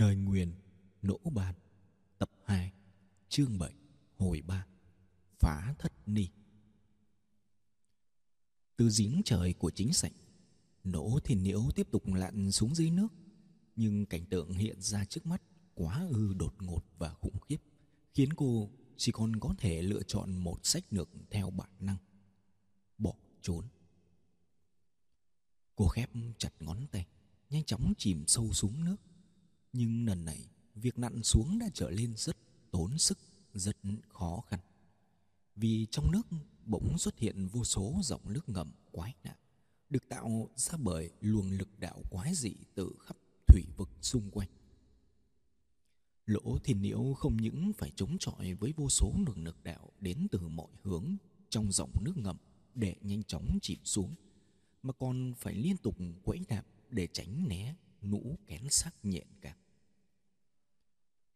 Nơi nguyền Nỗ bàn Tập 2 Chương 7 Hồi 3 Phá Thất Ni. Từ giếng trời của chính sảnh, Nỗ thiên nhiễu tiếp tục lặn xuống dưới nước, Nhưng cảnh tượng hiện ra trước mắt Quá ư đột ngột và khủng khiếp, Khiến cô chỉ còn có thể lựa chọn một sách lược theo bản năng. Bỏ trốn. Cô khép chặt ngón tay, Nhanh chóng chìm sâu xuống nước nhưng lần này việc nặn xuống đã trở lên rất tốn sức, rất khó khăn. Vì trong nước bỗng xuất hiện vô số dòng nước ngầm quái lạ, được tạo ra bởi luồng lực đạo quái dị từ khắp thủy vực xung quanh. Lỗ thiên nhiễu không những phải chống chọi với vô số luồng lực đạo đến từ mọi hướng trong dòng nước ngầm để nhanh chóng chìm xuống, mà còn phải liên tục quẫy đạp để tránh né nũ kén sắc nhện càng.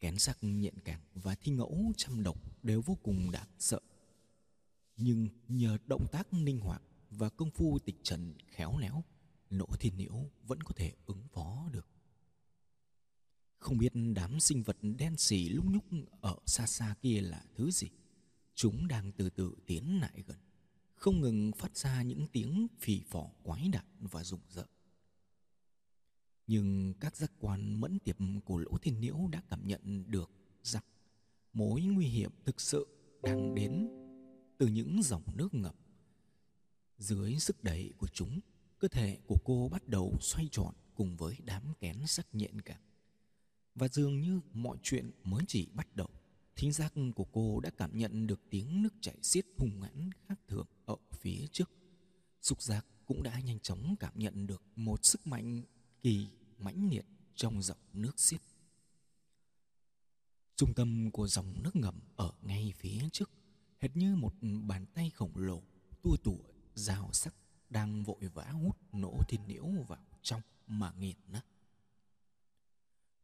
Kén sắc nhện càng và thi ngẫu trăm độc đều vô cùng đáng sợ. Nhưng nhờ động tác linh hoạt và công phu tịch trần khéo léo, nỗ thiên nhiễu vẫn có thể ứng phó được. Không biết đám sinh vật đen xì lúc nhúc ở xa xa kia là thứ gì. Chúng đang từ từ tiến lại gần, không ngừng phát ra những tiếng phì phò quái đản và rùng rợn. Nhưng các giác quan mẫn tiệp của Lỗ Thiên Nhiễu đã cảm nhận được rằng mối nguy hiểm thực sự đang đến từ những dòng nước ngập. Dưới sức đẩy của chúng, cơ thể của cô bắt đầu xoay tròn cùng với đám kén sắc nhện cả. Và dường như mọi chuyện mới chỉ bắt đầu, thính giác của cô đã cảm nhận được tiếng nước chảy xiết hung hãn khác thường ở phía trước. Xúc giác cũng đã nhanh chóng cảm nhận được một sức mạnh kỳ mãnh liệt trong dòng nước xiết. Trung tâm của dòng nước ngầm ở ngay phía trước, hệt như một bàn tay khổng lồ tua tủa rào sắc đang vội vã hút nỗ thiên nhiễu vào trong mà nghiền nát.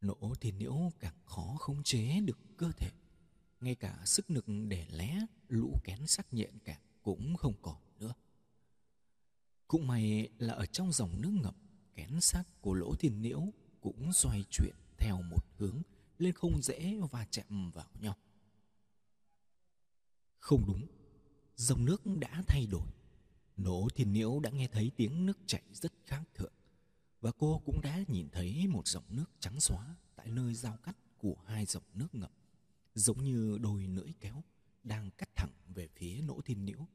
Nỗ thiên nhiễu càng khó khống chế được cơ thể, ngay cả sức lực để lé lũ kén sắc nhện cả cũng không còn nữa. Cũng may là ở trong dòng nước ngầm kén xác của lỗ thiên nhiễu cũng xoay chuyển theo một hướng lên không dễ và chạm vào nhau. Không đúng, dòng nước đã thay đổi. lỗ thiên nhiễu đã nghe thấy tiếng nước chảy rất khác thường và cô cũng đã nhìn thấy một dòng nước trắng xóa tại nơi giao cắt của hai dòng nước ngầm, giống như đôi lưỡi kéo đang cắt thẳng về phía nỗ thiên nhiễu.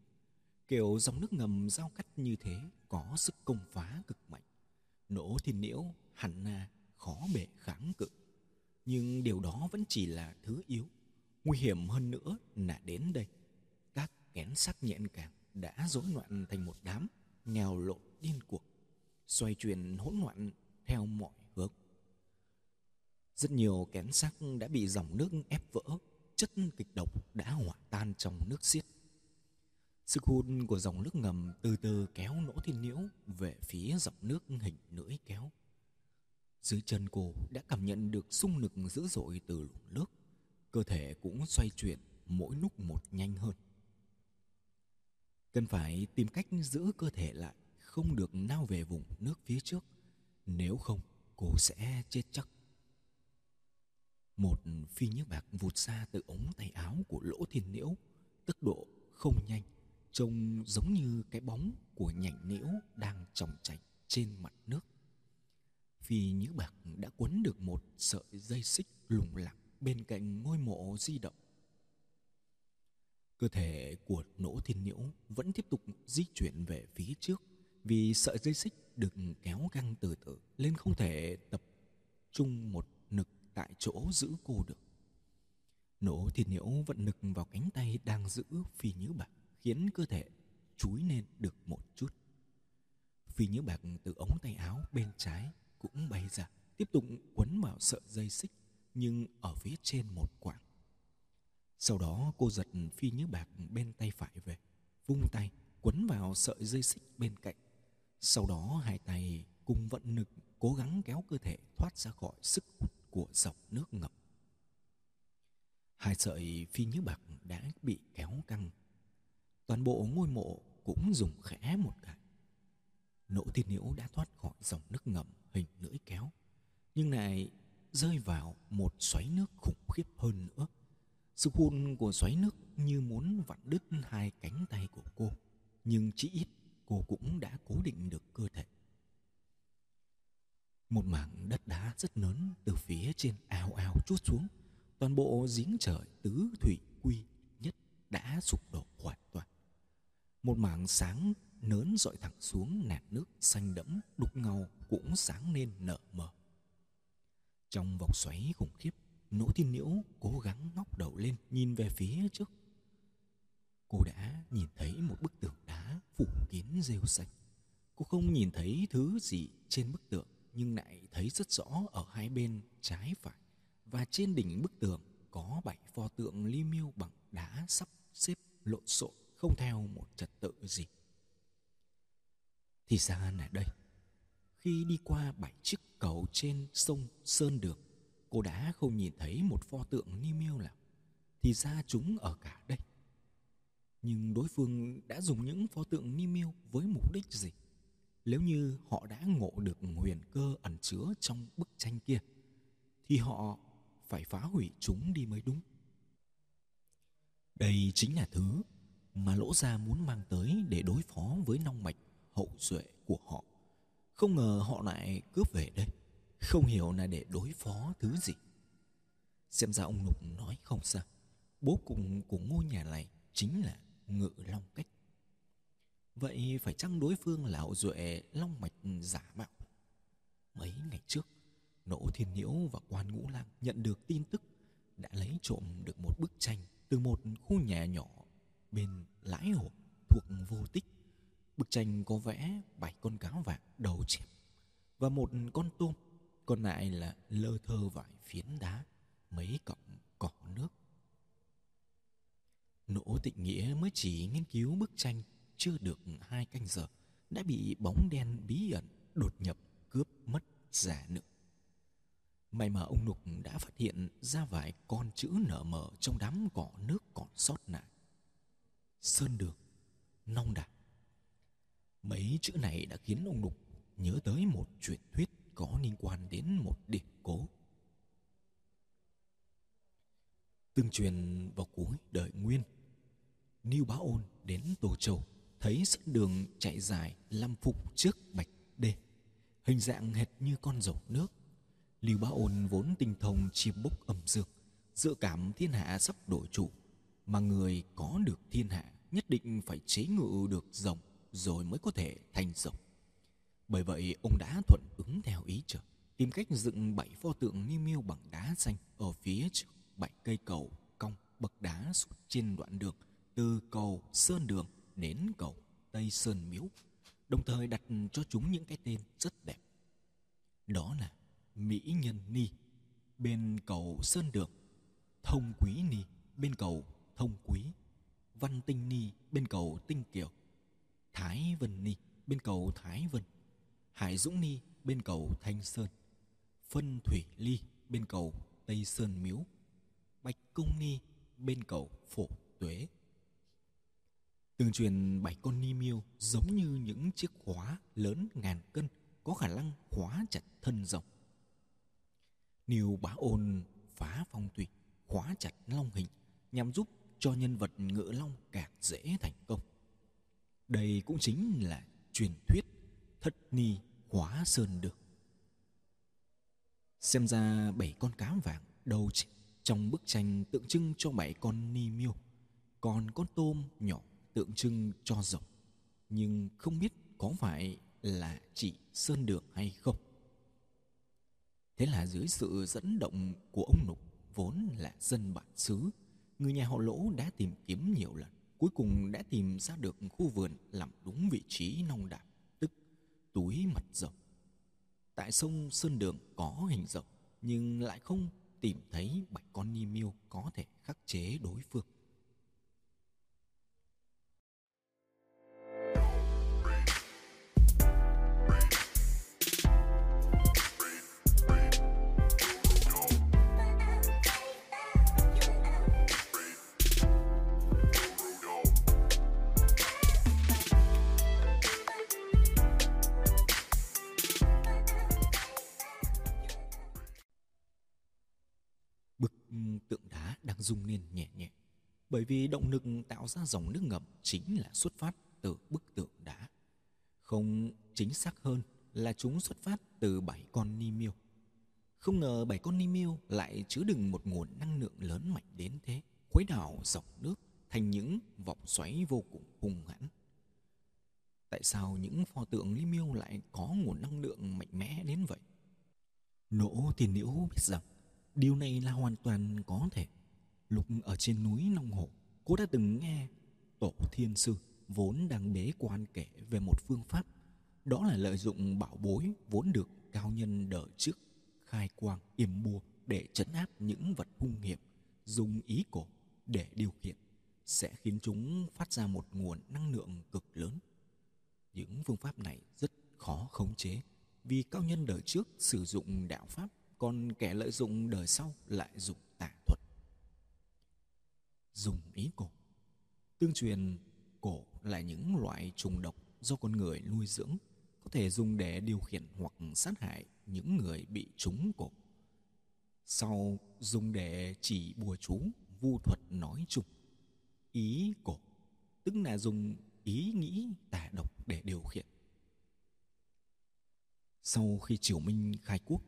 Kiểu dòng nước ngầm giao cắt như thế có sức công phá cực mạnh nỗ thiên nhiễu hẳn là khó bề kháng cự. Nhưng điều đó vẫn chỉ là thứ yếu. Nguy hiểm hơn nữa là đến đây. Các kén sắc nhện càng đã rối loạn thành một đám nhào lộn điên cuồng, xoay chuyển hỗn loạn theo mọi hướng. Rất nhiều kén sắc đã bị dòng nước ép vỡ, chất kịch độc đã hỏa tan trong nước xiết. Sức hút của dòng nước ngầm từ từ kéo nỗ thiên nhiễu về phía dòng nước hình lưỡi kéo. Dưới chân cô đã cảm nhận được xung lực dữ dội từ luồng nước. Cơ thể cũng xoay chuyển mỗi lúc một nhanh hơn. Cần phải tìm cách giữ cơ thể lại, không được nao về vùng nước phía trước. Nếu không, cô sẽ chết chắc. Một phi nhức bạc vụt ra từ ống tay áo của lỗ thiên nhiễu, tốc độ không nhanh trông giống như cái bóng của nhành liễu đang trồng chạch trên mặt nước. Phi Nhữ Bạc đã quấn được một sợi dây xích lủng lẳng bên cạnh ngôi mộ di động. Cơ thể của nỗ thiên nhiễu vẫn tiếp tục di chuyển về phía trước vì sợi dây xích được kéo căng từ từ lên không thể tập trung một nực tại chỗ giữ cô được. Nỗ thiên nhiễu vận nực vào cánh tay đang giữ phi nhữ bạc khiến cơ thể chúi lên được một chút. Phi nhớ bạc từ ống tay áo bên trái cũng bay ra, tiếp tục quấn vào sợi dây xích nhưng ở phía trên một quãng. Sau đó cô giật phi nhớ bạc bên tay phải về, vung tay quấn vào sợi dây xích bên cạnh. Sau đó hai tay cùng vận lực cố gắng kéo cơ thể thoát ra khỏi sức hút của dòng nước ngập. Hai sợi phi nhớ bạc đã bị kéo căng toàn bộ ngôi mộ cũng dùng khẽ một cái nỗ tin nhiễu đã thoát khỏi dòng nước ngầm hình lưỡi kéo nhưng này rơi vào một xoáy nước khủng khiếp hơn nữa. Sức hút của xoáy nước như muốn vặn đứt hai cánh tay của cô, nhưng chỉ ít cô cũng đã cố định được cơ thể. Một mảng đất đá rất lớn từ phía trên ao ao chút xuống, toàn bộ giếng trời tứ thủy quy nhất đã sụp đổ hoàn toàn. Một mảng sáng nớn dọi thẳng xuống nẹt nước xanh đẫm đục ngầu cũng sáng lên nở mờ. Trong vòng xoáy khủng khiếp, Nỗ Thiên Nhiễu cố gắng ngóc đầu lên nhìn về phía trước. Cô đã nhìn thấy một bức tường đá phủ kín rêu xanh. Cô không nhìn thấy thứ gì trên bức tượng nhưng lại thấy rất rõ ở hai bên trái phải và trên đỉnh bức tường có bảy pho tượng ly miêu bằng đá sắp xếp lộn xộn không theo một trật tự gì. Thì ra là đây. Khi đi qua bảy chiếc cầu trên sông Sơn Đường, cô đã không nhìn thấy một pho tượng ni miêu nào. Thì ra chúng ở cả đây. Nhưng đối phương đã dùng những pho tượng ni miêu với mục đích gì? Nếu như họ đã ngộ được huyền cơ ẩn chứa trong bức tranh kia, thì họ phải phá hủy chúng đi mới đúng. Đây chính là thứ mà Lỗ Gia muốn mang tới để đối phó với nong mạch hậu duệ của họ. Không ngờ họ lại cướp về đây, không hiểu là để đối phó thứ gì. Xem ra ông lục nói không sao. Bố cùng của ngôi nhà này chính là Ngự Long Cách. Vậy phải chăng đối phương là hậu duệ Long Mạch giả mạo? Mấy ngày trước, Nỗ Thiên Nhiễu và Quan Ngũ Lang nhận được tin tức đã lấy trộm được một bức tranh từ một khu nhà nhỏ bên lãi hồ thuộc vô tích. Bức tranh có vẽ bảy con cá vàng đầu chẹp và một con tôm, còn lại là lơ thơ vài phiến đá, mấy cọng cỏ nước. Nỗ tịnh nghĩa mới chỉ nghiên cứu bức tranh chưa được hai canh giờ đã bị bóng đen bí ẩn đột nhập cướp mất giả nữ May mà ông Nục đã phát hiện ra vài con chữ nở mở trong đám cỏ nước còn sót lại. Sơn Đường, Nong Đạt. Mấy chữ này đã khiến ông đục nhớ tới một truyền thuyết có liên quan đến một điển cố. Tương truyền vào cuối đời Nguyên, lưu Bá Ôn đến Tô Châu thấy sân đường chạy dài lâm phục trước bạch đê, hình dạng hệt như con rồng nước. Lưu Bá Ôn vốn tinh thông chiêm bốc âm dương, dự cảm thiên hạ sắp đổi chủ, mà người có được thiên hạ nhất định phải chế ngự được rồng rồi mới có thể thành rồng. Bởi vậy ông đã thuận ứng theo ý trời, tìm cách dựng bảy pho tượng miêu miêu bằng đá xanh ở phía trước bảy cây cầu cong bậc đá suốt trên đoạn đường từ cầu Sơn Đường đến cầu Tây Sơn Miếu, đồng thời đặt cho chúng những cái tên rất đẹp. Đó là Mỹ Nhân Ni bên cầu Sơn Đường, Thông Quý Ni bên cầu Thông Quý, Văn Tinh Ni bên cầu Tinh Kiều, Thái Vân Ni bên cầu Thái Vân, Hải Dũng Ni bên cầu Thanh Sơn, Phân Thủy Ly bên cầu Tây Sơn Miếu, Bạch Công Ni bên cầu Phổ Tuế. Tương truyền bảy con ni miêu giống như những chiếc khóa lớn ngàn cân có khả năng khóa chặt thân rồng. Niêu bá ôn phá phong thủy, khóa chặt long hình nhằm giúp cho nhân vật ngựa long càng dễ thành công. Đây cũng chính là truyền thuyết thất ni hóa sơn được. Xem ra bảy con cá vàng đầu trong bức tranh tượng trưng cho bảy con ni miêu, còn con tôm nhỏ tượng trưng cho rồng. Nhưng không biết có phải là chỉ sơn đường hay không. Thế là dưới sự dẫn động của ông Nục vốn là dân bản xứ, người nhà họ Lỗ đã tìm kiếm nhiều lần, cuối cùng đã tìm ra được khu vườn làm đúng vị trí nông đạp, tức túi mặt rộng Tại sông Sơn Đường có hình rộng nhưng lại không tìm thấy bảy con ni miêu có thể khắc chế đối phương. Rung lên nhẹ nhẹ. Bởi vì động lực tạo ra dòng nước ngầm chính là xuất phát từ bức tượng đá. Không chính xác hơn là chúng xuất phát từ bảy con ni miêu. Không ngờ bảy con ni miêu lại chứa đựng một nguồn năng lượng lớn mạnh đến thế, khuấy đảo dòng nước thành những vòng xoáy vô cùng hung hãn. Tại sao những pho tượng ni miêu lại có nguồn năng lượng mạnh mẽ đến vậy? Nỗ tiền liễu biết rằng điều này là hoàn toàn có thể lúc ở trên núi nông hồ, cô đã từng nghe tổ thiên sư vốn đang bế quan kể về một phương pháp, đó là lợi dụng bảo bối vốn được cao nhân đời trước khai quang yểm bùa để chấn áp những vật hung hiểm, dùng ý cổ để điều khiển, sẽ khiến chúng phát ra một nguồn năng lượng cực lớn. Những phương pháp này rất khó khống chế, vì cao nhân đời trước sử dụng đạo pháp, còn kẻ lợi dụng đời sau lại dùng tà dùng ý cổ. Tương truyền, cổ là những loại trùng độc do con người nuôi dưỡng, có thể dùng để điều khiển hoặc sát hại những người bị trúng cổ. Sau dùng để chỉ bùa chú, vu thuật nói chung, ý cổ, tức là dùng ý nghĩ tà độc để điều khiển. Sau khi triều minh khai quốc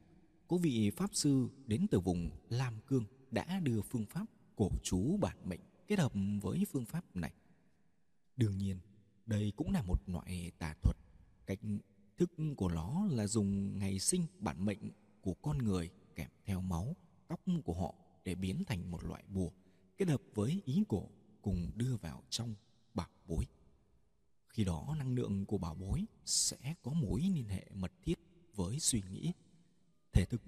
có vị pháp sư đến từ vùng lam cương đã đưa phương pháp cổ chú bản mệnh kết hợp với phương pháp này. Đương nhiên, đây cũng là một loại tà thuật. Cách thức của nó là dùng ngày sinh bản mệnh của con người kèm theo máu, tóc của họ để biến thành một loại bùa kết hợp với ý cổ cùng đưa vào trong bảo bối. Khi đó, năng lượng của bảo bối sẽ có mối liên hệ mật thiết với suy nghĩ, thể thực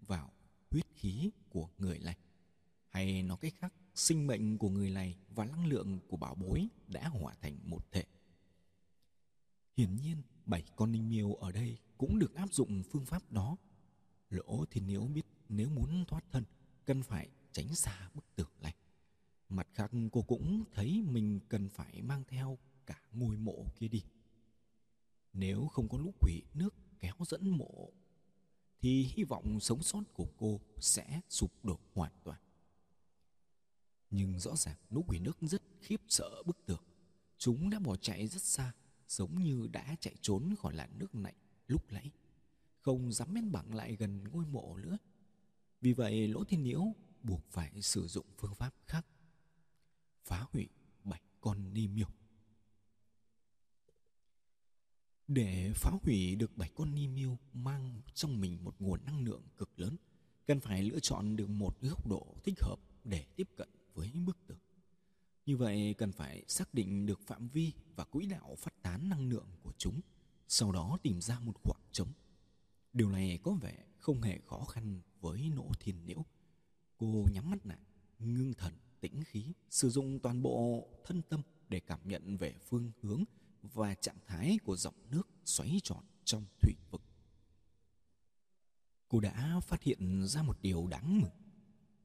vào huyết khí của người này hay nói cách khác, sinh mệnh của người này và năng lượng của bảo bối đã hòa thành một thể. Hiển nhiên, bảy con linh miêu ở đây cũng được áp dụng phương pháp đó. Lỗ thì nếu biết, nếu muốn thoát thân, cần phải tránh xa bức tường này. Mặt khác, cô cũng thấy mình cần phải mang theo cả ngôi mộ kia đi. Nếu không có lũ quỷ, nước kéo dẫn mộ, thì hy vọng sống sót của cô sẽ sụp đổ hoàn toàn nhưng rõ ràng lũ quỷ nước rất khiếp sợ bức tường. Chúng đã bỏ chạy rất xa, giống như đã chạy trốn khỏi làn nước lạnh lúc nãy. Không dám men bằng lại gần ngôi mộ nữa. Vì vậy, lỗ thiên nhiễu buộc phải sử dụng phương pháp khác. Phá hủy bảy con ni miêu. Để phá hủy được bảy con ni miêu mang trong mình một nguồn năng lượng cực lớn, cần phải lựa chọn được một góc độ thích hợp để tiếp cận với bức tường như vậy cần phải xác định được phạm vi và quỹ đạo phát tán năng lượng của chúng, sau đó tìm ra một khoảng trống. Điều này có vẻ không hề khó khăn với nỗ thiên liễu. Cô nhắm mắt lại, ngưng thần, tĩnh khí, sử dụng toàn bộ thân tâm để cảm nhận về phương hướng và trạng thái của dòng nước xoáy tròn trong thủy vực. Cô đã phát hiện ra một điều đáng mừng.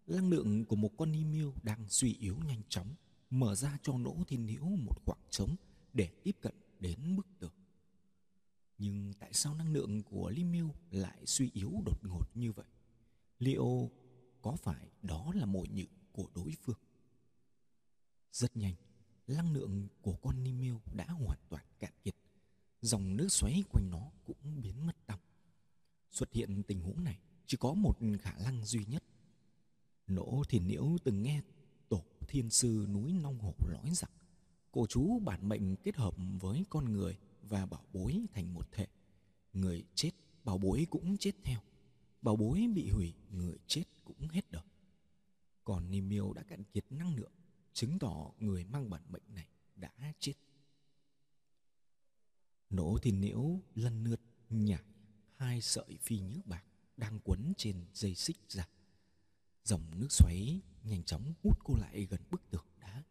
Năng lượng của một con email đang suy yếu nhanh chóng mở ra cho Nỗ Thiên hữu một khoảng trống để tiếp cận đến bức tường. Nhưng tại sao năng lượng của Limil lại suy yếu đột ngột như vậy? Liệu có phải đó là mồi nhự của đối phương? Rất nhanh, năng lượng của con Limil đã hoàn toàn cạn kiệt. Dòng nước xoáy quanh nó cũng biến mất tăm. Xuất hiện tình huống này chỉ có một khả năng duy nhất. Nỗ thì nhiễu từng nghe tổ thiên sư núi long Hổ nói rằng cổ chú bản mệnh kết hợp với con người và bảo bối thành một thể. Người chết, bảo bối cũng chết theo. Bảo bối bị hủy, người chết cũng hết đời. Còn Ni Miêu đã cạn kiệt năng lượng, chứng tỏ người mang bản mệnh này đã chết. Nỗ thì Nhiễu lần lượt nhảy hai sợi phi nhức bạc đang quấn trên dây xích ra. Dòng nước xoáy nhanh chóng hút cô lại gần bức tường đá.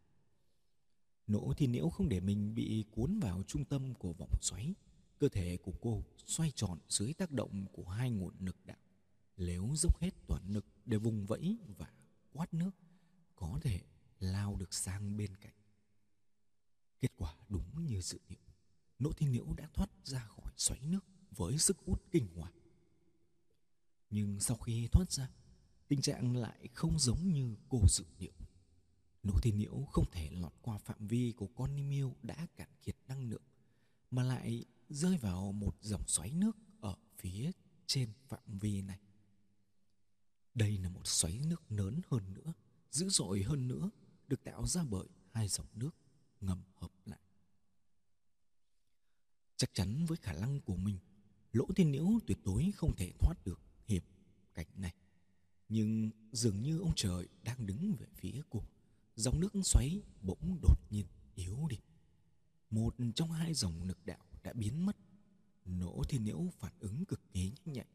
Nỗ thì nếu không để mình bị cuốn vào trung tâm của vòng xoáy, cơ thể của cô xoay tròn dưới tác động của hai nguồn lực đạo. Nếu dốc hết toàn lực để vùng vẫy và quát nước, có thể lao được sang bên cạnh. Kết quả đúng như dự liệu. Nỗ thiên liễu đã thoát ra khỏi xoáy nước với sức hút kinh hoàng. Nhưng sau khi thoát ra, tình trạng lại không giống như cô dự liệu nỗ thiên nhiễu không thể lọt qua phạm vi của con ni miêu đã cạn kiệt năng lượng, mà lại rơi vào một dòng xoáy nước ở phía trên phạm vi này. Đây là một xoáy nước lớn hơn nữa, dữ dội hơn nữa, được tạo ra bởi hai dòng nước ngầm hợp lại. Chắc chắn với khả năng của mình, lỗ thiên nhiễu tuyệt đối không thể thoát được hiểm cảnh này nhưng dường như ông trời đang đứng về phía cô. Dòng nước xoáy bỗng đột nhiên yếu đi. Một trong hai dòng lực đạo đã biến mất. Nỗ thiên nhiễu phản ứng cực kỳ nhanh nhạy.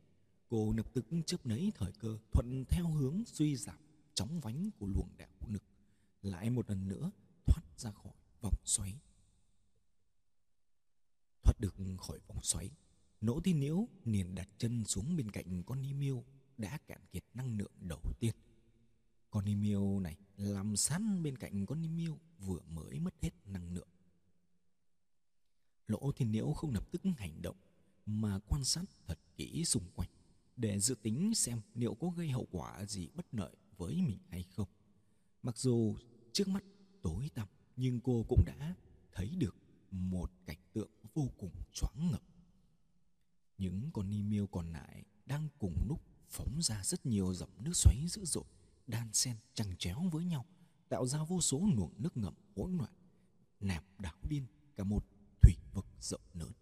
Cô lập tức chấp lấy thời cơ, thuận theo hướng suy giảm chóng vánh của luồng đạo lực. Lại một lần nữa, thoát ra khỏi vòng xoáy. Thoát được khỏi vòng xoáy, nỗ thiên nhiễu liền đặt chân xuống bên cạnh con ni miêu đã cạn kiệt năng lượng đầu tiên. Con ni này làm sán bên cạnh con ni vừa mới mất hết năng lượng. Lỗ thiên nhiễu không lập tức hành động, mà quan sát thật kỹ xung quanh, để dự tính xem liệu có gây hậu quả gì bất lợi với mình hay không. Mặc dù trước mắt tối tăm, nhưng cô cũng đã thấy được một cảnh tượng vô cùng choáng ngợp. Những con ni miêu còn lại đang cùng lúc phóng ra rất nhiều dòng nước xoáy dữ dội, đan xen, chằng chéo với nhau, tạo ra vô số luồng nước ngầm hỗn loạn, nạp đảo điên cả một thủy vực rộng lớn.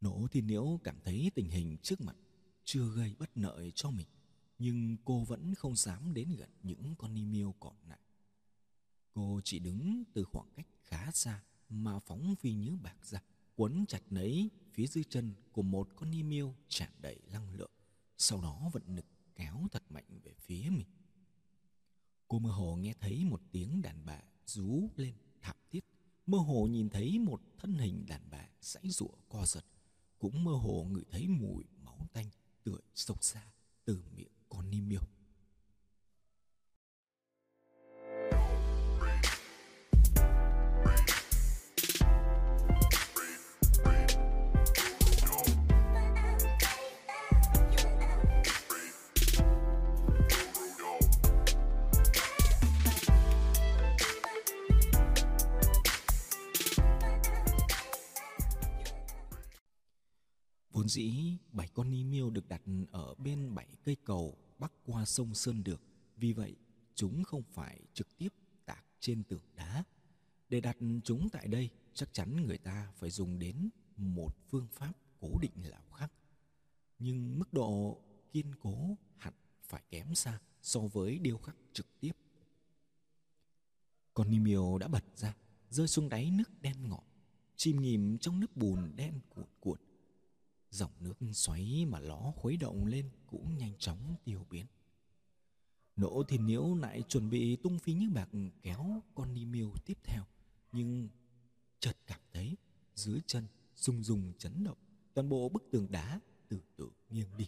Nỗ thiên nếu cảm thấy tình hình trước mặt chưa gây bất lợi cho mình, nhưng cô vẫn không dám đến gần những con ni miêu còn lại. Cô chỉ đứng từ khoảng cách khá xa mà phóng phi nhớ bạc ra quấn chặt lấy phía dưới chân của một con ni miêu tràn đầy năng lượng sau đó vận lực kéo thật mạnh về phía mình. Cô mơ hồ nghe thấy một tiếng đàn bà rú lên thảm thiết. Mơ hồ nhìn thấy một thân hình đàn bà sãy rụa co giật. Cũng mơ hồ ngửi thấy mùi máu tanh tưởi sộc xa từ miệng con ni miêu. Dĩ bảy con ni miêu được đặt ở bên bảy cây cầu bắc qua sông Sơn Được, vì vậy chúng không phải trực tiếp tạc trên tường đá. Để đặt chúng tại đây, chắc chắn người ta phải dùng đến một phương pháp cố định lão khắc Nhưng mức độ kiên cố hẳn phải kém xa so với điêu khắc trực tiếp. Con ni miêu đã bật ra, rơi xuống đáy nước đen ngọt, chìm nghỉm trong nước bùn đen cuộn cuộn dòng nước xoáy mà ló khuấy động lên cũng nhanh chóng tiêu biến. Nỗ thiên nhiễu lại chuẩn bị tung phí như bạc kéo con ni miêu tiếp theo, nhưng chợt cảm thấy dưới chân rung rung chấn động, toàn bộ bức tường đá từ từ nghiêng đi.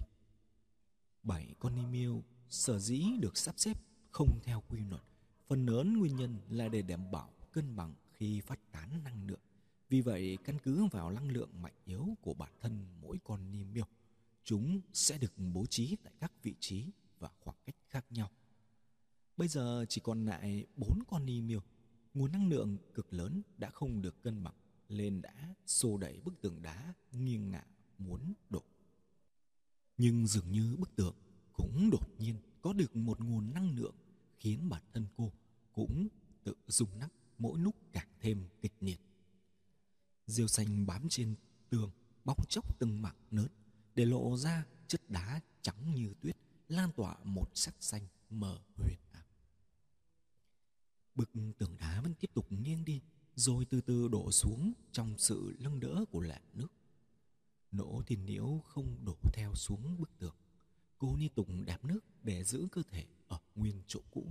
Bảy con ni miêu sở dĩ được sắp xếp không theo quy luật, phần lớn nguyên nhân là để đảm bảo cân bằng khi phát tán năng lượng vì vậy, căn cứ vào năng lượng mạnh yếu của bản thân mỗi con niêm miêu, chúng sẽ được bố trí tại các vị trí và khoảng cách khác nhau. Bây giờ chỉ còn lại bốn con ni miêu, nguồn năng lượng cực lớn đã không được cân bằng nên đã xô đẩy bức tường đá nghiêng ngả muốn đổ. Nhưng dường như bức tượng cũng đột nhiên có được một nguồn năng lượng khiến bản thân cô cũng tự rung nắc mỗi lúc càng thêm kịch liệt rêu xanh bám trên tường bong chốc từng mảng lớn để lộ ra chất đá trắng như tuyết lan tỏa một sắc xanh mờ huyền ảo. Bức tường đá vẫn tiếp tục nghiêng đi rồi từ từ đổ xuống trong sự lưng đỡ của làn nước. Nỗ thiên nhiễu không đổ theo xuống bức tường. Cô liên tục đạp nước để giữ cơ thể ở nguyên chỗ cũ.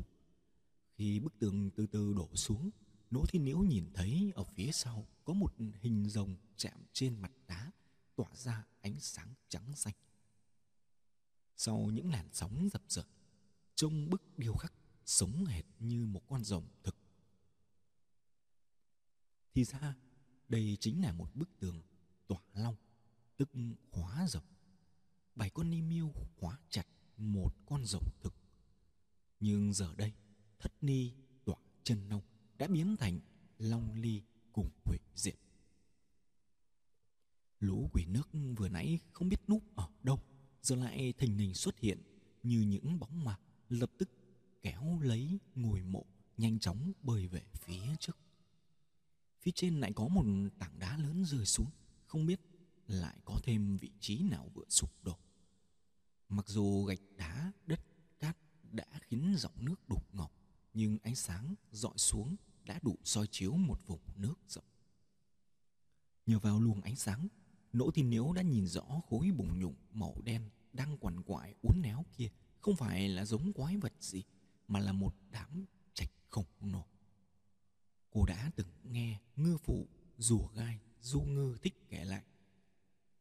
Khi bức tường từ từ đổ xuống, Đỗ Thiên Liễu nhìn thấy ở phía sau có một hình rồng chạm trên mặt đá tỏa ra ánh sáng trắng xanh. Sau những làn sóng dập dờn, trông bức điêu khắc sống hệt như một con rồng thực. Thì ra, đây chính là một bức tường tỏa long, tức hóa rồng. Bảy con ni miêu hóa chặt một con rồng thực nhưng giờ đây thất ni tỏa chân nông đã biến thành long ly cùng hủy diệt. Lũ quỷ nước vừa nãy không biết núp ở đâu, giờ lại thình lình xuất hiện như những bóng ma lập tức kéo lấy ngồi mộ nhanh chóng bơi về phía trước. Phía trên lại có một tảng đá lớn rơi xuống, không biết lại có thêm vị trí nào vừa sụp đổ. Mặc dù gạch đá, đất cát đã khiến dòng nước đục ngọt, nhưng ánh sáng dọi xuống đã đủ soi chiếu một vùng nước rộng. Nhờ vào luồng ánh sáng, nỗ tin nếu đã nhìn rõ khối bùng nhụng màu đen đang quằn quại uốn néo kia không phải là giống quái vật gì, mà là một đám trạch khổng lồ. Cô đã từng nghe ngư phụ rùa gai, du ngư thích kể lại.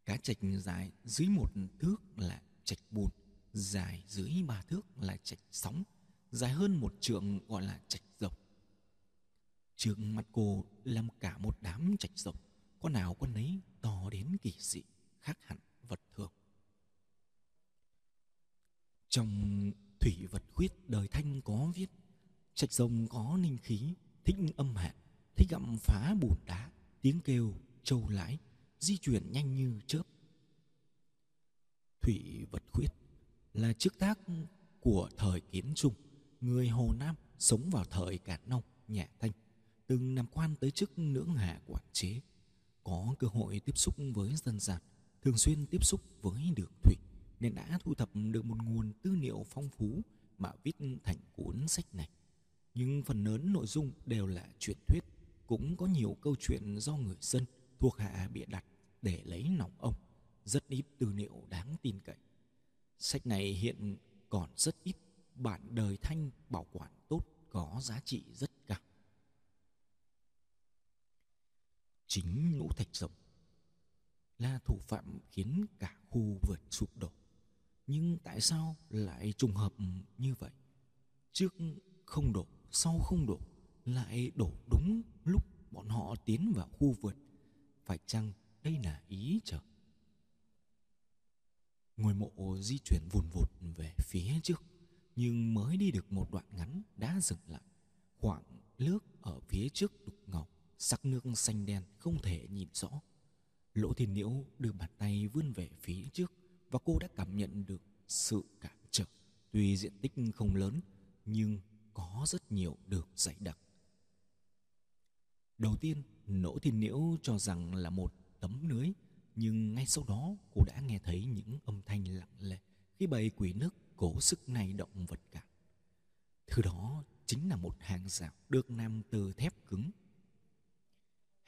Cá trạch dài dưới một thước là trạch bùn, dài dưới ba thước là trạch sóng, dài hơn một trượng gọi là trạch rộng trước mặt cô là cả một đám trạch rộng con nào con nấy to đến kỳ dị, khác hẳn vật thường. Trong thủy vật khuyết đời thanh có viết, trạch rồng có ninh khí, thích âm hạ thích gặm phá bùn đá, tiếng kêu trâu lái, di chuyển nhanh như chớp. Thủy vật khuyết là chức tác của thời kiến trung người hồ nam sống vào thời cản nông nhà thanh từng làm quan tới chức lưỡng hạ quản chế. Có cơ hội tiếp xúc với dân gian, thường xuyên tiếp xúc với đường thủy, nên đã thu thập được một nguồn tư liệu phong phú mà viết thành cuốn sách này. Nhưng phần lớn nội dung đều là truyền thuyết, cũng có nhiều câu chuyện do người dân thuộc hạ bịa đặt để lấy lòng ông, rất ít tư liệu đáng tin cậy. Sách này hiện còn rất ít, bản đời thanh bảo quản tốt, có giá trị rất cao chính lũ thạch rồng. Là thủ phạm khiến cả khu vườn sụp đổ. Nhưng tại sao lại trùng hợp như vậy? Trước không đổ, sau không đổ, lại đổ đúng lúc bọn họ tiến vào khu vườn. Phải chăng đây là ý trời ngôi mộ di chuyển vùn vụt về phía trước, nhưng mới đi được một đoạn ngắn đã dừng lại. Khoảng nước ở phía trước đục ngầu sắc nước xanh đen không thể nhìn rõ. Lỗ thiên nhiễu đưa bàn tay vươn về phía trước và cô đã cảm nhận được sự cản trở. Tuy diện tích không lớn, nhưng có rất nhiều đường dày đặc. Đầu tiên nỗ thiên nhiễu cho rằng là một tấm lưới, nhưng ngay sau đó cô đã nghe thấy những âm thanh lặng lẽ khi bầy quỷ nước cố sức này động vật cả. thứ đó chính là một hàng rào được làm từ thép cứng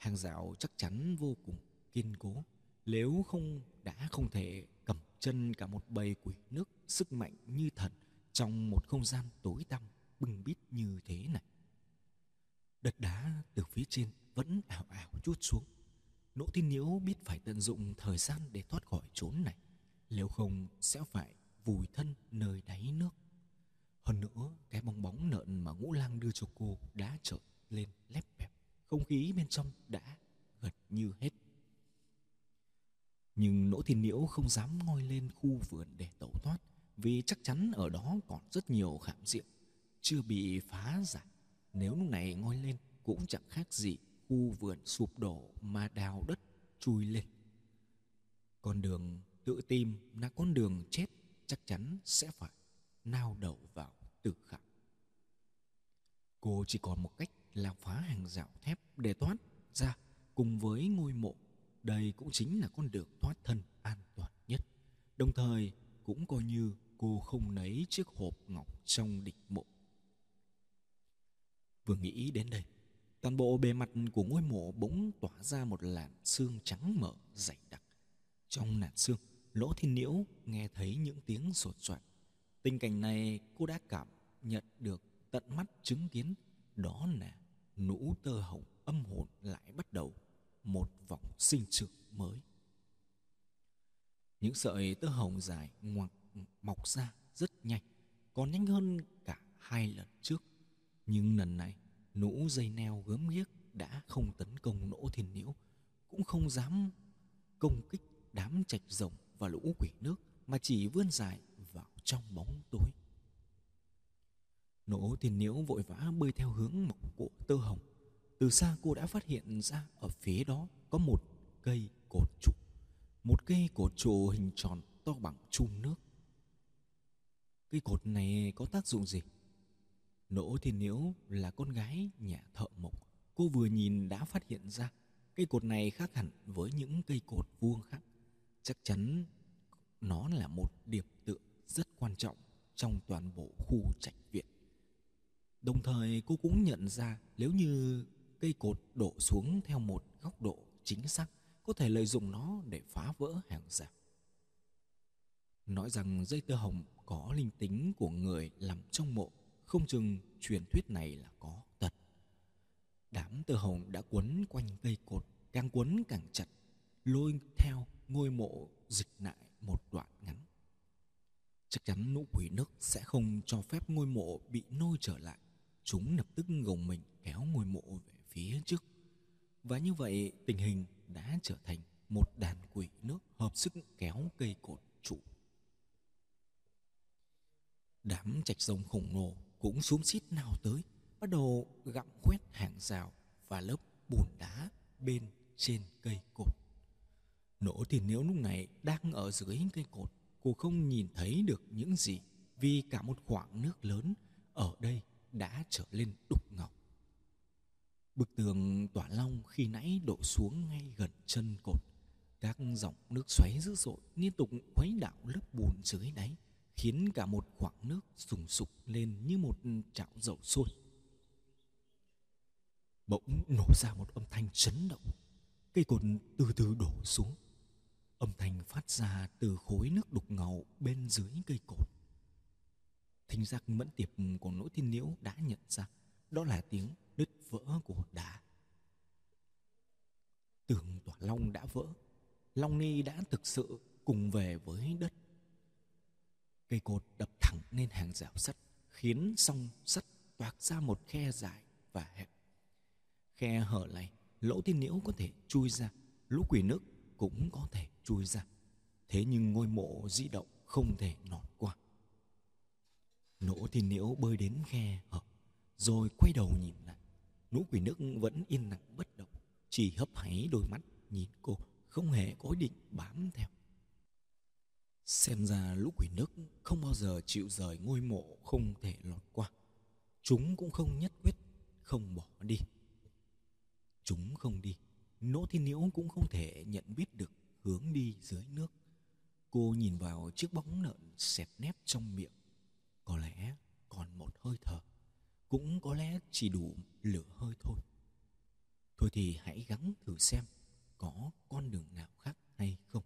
hàng rào chắc chắn vô cùng kiên cố. Nếu không, đã không thể cầm chân cả một bầy quỷ nước sức mạnh như thần trong một không gian tối tăm bừng bít như thế này. Đất đá từ phía trên vẫn ảo ảo chút xuống. Nỗ tin nhiễu biết phải tận dụng thời gian để thoát khỏi chốn này. Nếu không, sẽ phải vùi thân nơi đáy nước. Hơn nữa, cái bong bóng nợn mà ngũ lang đưa cho cô đã trở lên lép bẹp không khí bên trong đã gần như hết. Nhưng nỗ thiên nhiễu không dám ngoi lên khu vườn để tẩu thoát, vì chắc chắn ở đó còn rất nhiều khảm diện chưa bị phá giải. Nếu lúc này ngoi lên, cũng chẳng khác gì khu vườn sụp đổ mà đào đất chui lên. Con đường tự tìm là con đường chết, chắc chắn sẽ phải nao đầu vào tử khảm cô chỉ còn một cách là phá hàng rào thép để thoát ra cùng với ngôi mộ. Đây cũng chính là con đường thoát thân an toàn nhất. Đồng thời cũng coi như cô không lấy chiếc hộp ngọc trong địch mộ. Vừa nghĩ đến đây, toàn bộ bề mặt của ngôi mộ bỗng tỏa ra một làn xương trắng mở dày đặc. Trong làn xương lỗ thiên nhiễu nghe thấy những tiếng sột soạt. Tình cảnh này cô đã cảm nhận được tận mắt chứng kiến, đó là nũ tơ hồng âm hồn lại bắt đầu, một vòng sinh trưởng mới. Những sợi tơ hồng dài ngoặc mọc ra rất nhanh, còn nhanh hơn cả hai lần trước. Nhưng lần này, nũ dây neo gớm ghiếc đã không tấn công nỗ thiên nhiễu cũng không dám công kích đám trạch rồng và lũ quỷ nước, mà chỉ vươn dài vào trong bóng tối nỗ tiền nhiễu vội vã bơi theo hướng mọc của tơ hồng. Từ xa cô đã phát hiện ra ở phía đó có một cây cột trụ. Một cây cột trụ hình tròn to bằng chum nước. Cây cột này có tác dụng gì? Nỗ thiên nhiễu là con gái nhà thợ mộc. Cô vừa nhìn đã phát hiện ra. Cây cột này khác hẳn với những cây cột vuông khác. Chắc chắn nó là một điểm tựa rất quan trọng trong toàn bộ khu trạch viện đồng thời cô cũng nhận ra nếu như cây cột đổ xuống theo một góc độ chính xác, có thể lợi dụng nó để phá vỡ hàng rào. Nói rằng dây tơ hồng có linh tính của người nằm trong mộ, không chừng truyền thuyết này là có thật. Đám tơ hồng đã quấn quanh cây cột, càng quấn càng chặt, lôi theo ngôi mộ dịch lại một đoạn ngắn. Chắc chắn nụ quỷ nước sẽ không cho phép ngôi mộ bị nôi trở lại chúng lập tức gồng mình kéo ngôi mộ về phía trước. Và như vậy, tình hình đã trở thành một đàn quỷ nước hợp sức kéo cây cột trụ. Đám trạch rồng khổng lồ cũng xuống xít nào tới, bắt đầu gặm quét hàng rào và lớp bùn đá bên trên cây cột. Nỗ tiền nếu lúc này đang ở dưới cây cột, cô không nhìn thấy được những gì, vì cả một khoảng nước lớn ở đây đã trở lên đục ngầu. Bức tường tỏa long khi nãy đổ xuống ngay gần chân cột. Các dòng nước xoáy dữ dội liên tục khuấy đảo lớp bùn dưới đáy, khiến cả một khoảng nước sùng sục lên như một chảo dầu sôi. Bỗng nổ ra một âm thanh chấn động. Cây cột từ từ đổ xuống. Âm thanh phát ra từ khối nước đục ngầu bên dưới cây cột thính giác mẫn tiệp của nỗi thiên nhiễu đã nhận ra, đó là tiếng đứt vỡ của đá. Tường tỏa long đã vỡ, long ni đã thực sự cùng về với đất. Cây cột đập thẳng lên hàng rào sắt, khiến song sắt toạc ra một khe dài và hẹp. Khe hở này, lỗ thiên nhiễu có thể chui ra, lũ quỷ nước cũng có thể chui ra. Thế nhưng ngôi mộ di động không thể nọt qua nỗ thiên nhiễu bơi đến khe hở, rồi quay đầu nhìn lại. Nũ quỷ nước vẫn yên lặng bất động, chỉ hấp háy đôi mắt, nhìn cô, không hề có ý định bám theo. Xem ra lũ quỷ nước không bao giờ chịu rời ngôi mộ không thể lọt qua. Chúng cũng không nhất quyết, không bỏ đi. Chúng không đi, nỗ thiên nhiễu cũng không thể nhận biết được hướng đi dưới nước. Cô nhìn vào chiếc bóng lợn xẹp nép trong miệng có lẽ còn một hơi thở, cũng có lẽ chỉ đủ lửa hơi thôi. Thôi thì hãy gắng thử xem có con đường nào khác hay không.